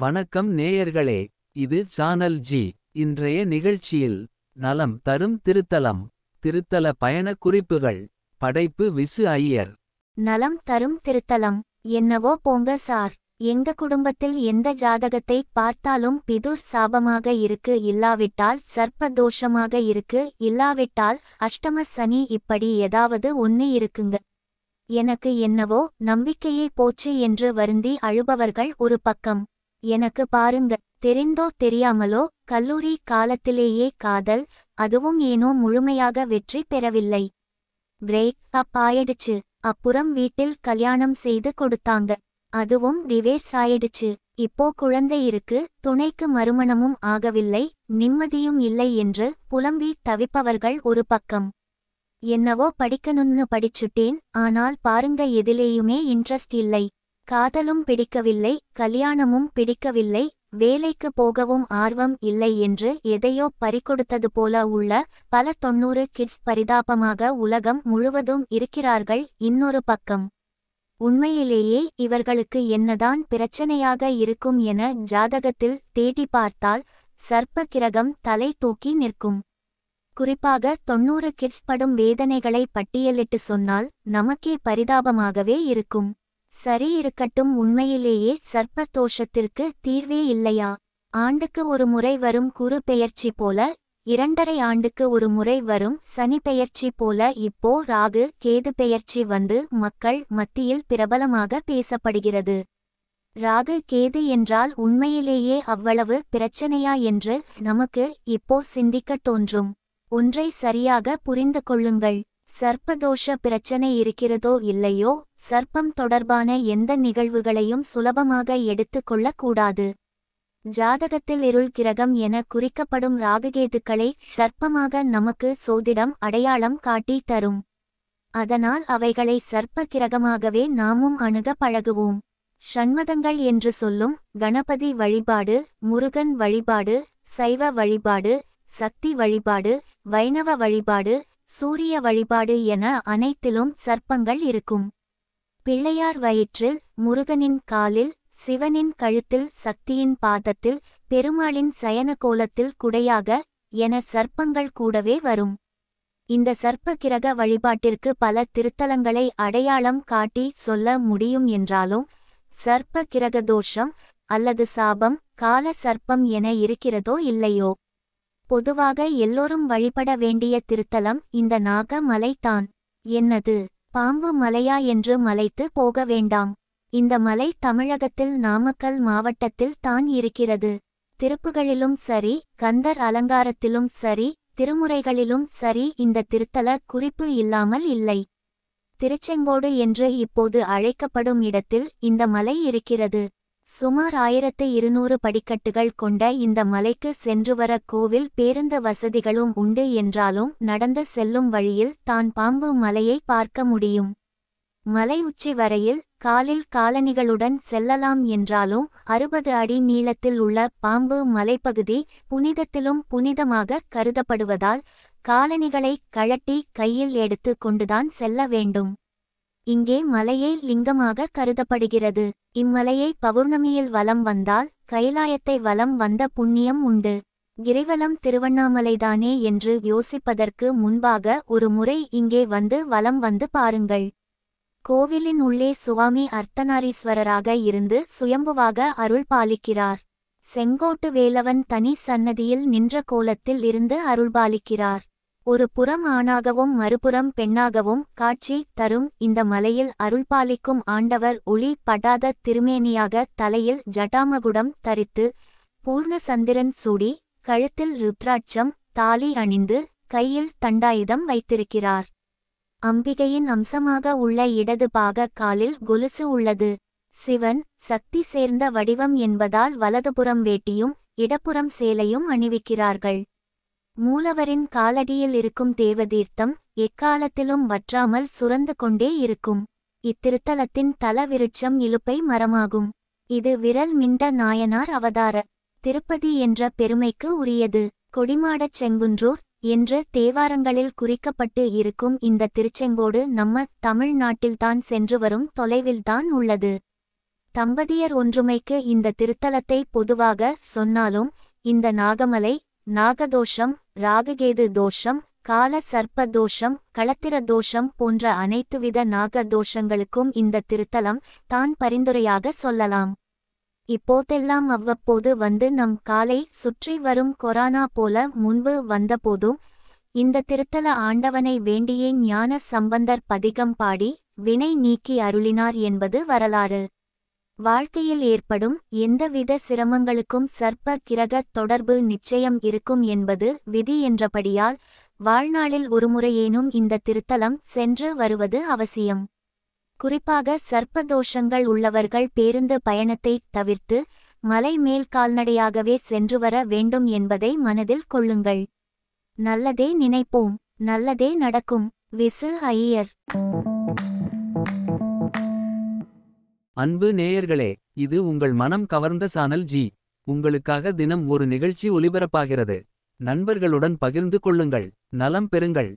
வணக்கம் நேயர்களே இது சானல் ஜி இன்றைய நிகழ்ச்சியில் நலம் தரும் திருத்தலம் திருத்தல பயணக் குறிப்புகள் படைப்பு விசு ஐயர். நலம் தரும் திருத்தலம் என்னவோ போங்க சார் எங்க குடும்பத்தில் எந்த ஜாதகத்தை பார்த்தாலும் பிதுர் சாபமாக இருக்கு இல்லாவிட்டால் சர்ப்ப தோஷமாக இருக்கு இல்லாவிட்டால் அஷ்டம சனி இப்படி ஏதாவது ஒன்னு இருக்குங்க. எனக்கு என்னவோ நம்பிக்கையே போச்சு என்று வருந்தி அழுபவர்கள் ஒரு பக்கம். எனக்கு பாருங்க தெரிந்தோ தெரியாமலோ கல்லூரி காலத்திலேயே காதல் அதுவும் ஏனோ முழுமையாக வெற்றி பெறவில்லை. பிரேக் அப் ஆயிடுச்சு அப்புறம் வீட்டில் கல்யாணம் செய்து கொடுத்தாங்க அதுவும் ரிவேர்ஸ் ஆயிடுச்சு இப்போ குழந்தை இருக்கு துணைக்கு மறுமணமும் ஆகவில்லை நிம்மதியும் இல்லை என்று புலம்பி தவிப்பவர்கள் ஒரு பக்கம். என்னவோ படிக்கணும்னு படிச்சுட்டேன் ஆனால் பாருங்க எதிலேயுமே இன்ட்ரெஸ்ட் இல்லை. காதலும் பிடிக்கவில்லை கல்யாணமும் பிடிக்கவில்லை வேலைக்கு போகவும் ஆர்வம் இல்லை என்று எதையோ பறிகொடுத்தது போல உள்ள பல தொன்னூறு கிட்ஸ் பரிதாபமாக உலகம் முழுவதும் இருக்கிறார்கள் இன்னொரு பக்கம். உண்மையிலேயே இவர்களுக்கு என்னதான் பிரச்சனையாக இருக்கும் என ஜாதகத்தில் தேடி பார்த்தால் சர்ப்ப கிரகம் தலை தூக்கி நிற்கும். குறிப்பாக தொன்னூறு கிட்ஸ் படும் வேதனைகளை பட்டியலிட்டு சொன்னால் நமக்கே பரிதாபமாகவே இருக்கும். சரி இருக்கட்டும் உண்மையிலேயே சர்ப்ப தோஷத்திற்கு தீர்வே இல்லையா? ஆண்டுக்கு ஒரு முறை வரும் குரு பெயர்ச்சி போல இரண்டரை ஆண்டுக்கு ஒரு முறை வரும் சனி பெயர்ச்சி போல இப்போ ராகு கேது பெயர்ச்சி வந்து மக்கள் மத்தியில் பிரபலமாக பேசப்படுகிறது. ராகு கேது என்றால் உண்மையிலேயே அவ்வளவு பிரச்சனையா என்று நமக்கு இப்போ சிந்திக்கத் தோன்றும். ஒன்றை சரியாக புரிந்து கொள்ளுங்கள். சர்ப்பதோஷ பிரச்சனை இருக்கிறதோ இல்லையோ சர்ப்பம் தொடர்பான எந்த நிகழ்வுகளையும் சுலபமாக எடுத்துக் கொள்ளக்கூடாது. ஜாதகத்தில் இருள் கிரகம் என குறிக்கப்படும் ராககேதுக்களை சர்ப்பமாக நமக்கு சோதிடம் அடையாளம் காட்டி தரும். அதனால் அவைகளை சர்ப்ப கிரகமாகவே நாமும் அணுக பழகுவோம். ஷண்மதங்கள் என்று சொல்லும் கணபதி வழிபாடு முருகன் வழிபாடு சைவ வழிபாடு சக்தி வழிபாடு வைணவ வழிபாடு சூரிய வழிபாடு என அனைத்திலும் சர்ப்பங்கள் இருக்கும். பிள்ளையார் வயிற்றில் முருகனின் காலில் சிவனின் கழுத்தில் சக்தியின் பாதத்தில் பெருமாளின் சயன கோலத்தில் குடையாக என சர்ப்பங்கள் கூடவே வரும். இந்த சர்ப்ப கிரக வழிபாட்டிற்கு பல திருத்தலங்களை அடையாளம் காட்டி சொல்ல முடியும் என்றாலும் சர்ப்ப கிரக தோஷம் அல்லது சாபம் கால சர்ப்பம் என இருக்கிறதோ இல்லையோ? பொதுவாக எல்லோரும் வழிபட வேண்டிய திருத்தலம் இந்த நாக மலைதான் என்னது? பாம்பு மலையா என்று மலைத்து போக வேண்டாம். இந்த மலை தமிழகத்தில் நாமக்கல் மாவட்டத்தில் தான் இருக்கிறது. திருப்புகளிலும் சரி கந்தர் அலங்காரத்திலும் சரி திருமுறைகளிலும் சரி இந்த திருத்தல குறிப்பு இல்லாமல் இல்லை. திருச்செங்கோடு என்று இப்போது அழைக்கப்படும் இடத்தில் இந்த மலை இருக்கிறது. சுமார் ஆயிரத்து இருநூறு படிக்கட்டுகள் கொண்ட இந்த மலைக்கு சென்று வர கோவில் பேருந்து வசதிகளும் உண்டு என்றாலும் நடந்து செல்லும் வழியில் தான் பாம்பு மலையை பார்க்க முடியும். மலை உச்சி வரையில் காலில் காலணிகளுடன் செல்லலாம் என்றாலும் அறுபது அடி நீளத்தில் உள்ள பாம்பு மலைப்பகுதி புனிதத்திலும் புனிதமாக கருதப்படுவதால் காலணிகளை கழட்டி கையில் எடுத்து கொண்டுதான் செல்ல வேண்டும். இங்கே மலையே லிங்கமாக கருதப்படுகிறது. இம்மலையை பௌர்ணமியில் வலம் வந்தால் கைலாயத்தை வலம் வந்த புண்ணியம் உண்டு. கிரிவலம் திருவண்ணாமலைதானே என்று யோசிப்பதற்கு முன்பாக ஒரு முறை இங்கே வந்து வலம் வந்து பாருங்கள். கோவிலின் உள்ளே சுவாமி அர்த்தநாரீஸ்வரராக இருந்து சுயம்புவாக அருள் பாலிக்கிறார். செங்கோட்டு வேலவன் தனி சன்னதியில் நின்ற கோலத்தில் இருந்து அருள்பாலிக்கிறார் ஒரு புறம் ஆணாகவும் மறுபுறம் பெண்ணாகவும் காட்சி தரும் இந்த மலையில் அருள்பாலிக்கும் ஆண்டவர் ஒளி படாத திருமேனியாக தலையில் ஜட்டாமகுடம் தரித்து பூர்ண சந்திரன் சூடி கழுத்தில் ருத்ராட்சம் தாலி அணிந்து கையில் தண்டாயுதம் வைத்திருக்கிறார். அம்பிகையின் அம்சமாக உள்ள இடது பாக காலில் கொலுசு உள்ளது. சிவன் சக்தி சேர்ந்த வடிவம் என்பதால் வலதுபுறம் வேட்டியும் இடப்புறம் சேலையும் அணிவிக்கிறார்கள். மூலவரின் காலடியில் இருக்கும் தேவதீர்த்தம் எக்காலத்திலும் வற்றாமல் சுரந்து கொண்டே இருக்கும். இத்திருத்தலத்தின் தலவிருட்சம் இலுப்பை மரமாகும். இது விரல் மிண்ட நாயனார் அவதார திருப்பதி என்ற பெருமைக்கு உரியது. கொடிமாடச் செங்குன்றூர் என்று தேவாரங்களில் குறிக்கப்பட்டு இருக்கும் இந்த திருச்செங்கோடு நம்ம தமிழ்நாட்டில்தான் சென்று வரும் தொலைவில்தான் உள்ளது. தம்பதியர் ஒன்றுமைக்கு இந்த திருத்தலத்தை பொதுவாக சொன்னாலும் இந்த நாகமலை நாகதோஷம் ராககேது தோஷம் கால சர்ப்ப தோஷம் களத்திர தோஷம் போன்ற அனைத்துவித நாக தோஷங்களுக்கும் இந்த திருத்தலம் தான் பரிந்துரையாக சொல்லலாம். இப்போதெல்லாம் அவ்வப்போது வந்து நம் காலை சுற்றி வரும் கொரோனா போல முன்பு வந்தபோதும் இந்த திருத்தல ஆண்டவனை வேண்டியே ஞான சம்பந்தர் பதிகம் பாடி வினை நீக்கி அருளினார் என்பது வரலாறு. வாழ்க்கையில் ஏற்படும் எந்தவித சிரமங்களுக்கும் சர்ப்ப கிரக தொடர்பு நிச்சயம் இருக்கும் என்பது விதி என்றபடியால் வாழ்நாளில் ஒருமுறையேனும் இந்த திருத்தலம் சென்று வருவது அவசியம். குறிப்பாக சர்ப்பதோஷங்கள் உள்ளவர்கள் பேருந்து பயணத்தை தவிர்த்து மலை மேல் கால்நடையாகவே சென்று வர வேண்டும் என்பதை மனதில் கொள்ளுங்கள். நல்லதே நினைப்போம் நல்லதே நடக்கும் விசு ஐயர். அன்பு நேயர்களே இது உங்கள் மனம் கவர்ந்த சானல் ஜி. உங்களுக்காக தினம் ஒரு நிகழ்ச்சி ஒலிபரப்பாகிறது. நண்பர்களுடன் பகிர்ந்து கொள்ளுங்கள் நலம் பெறுங்கள்.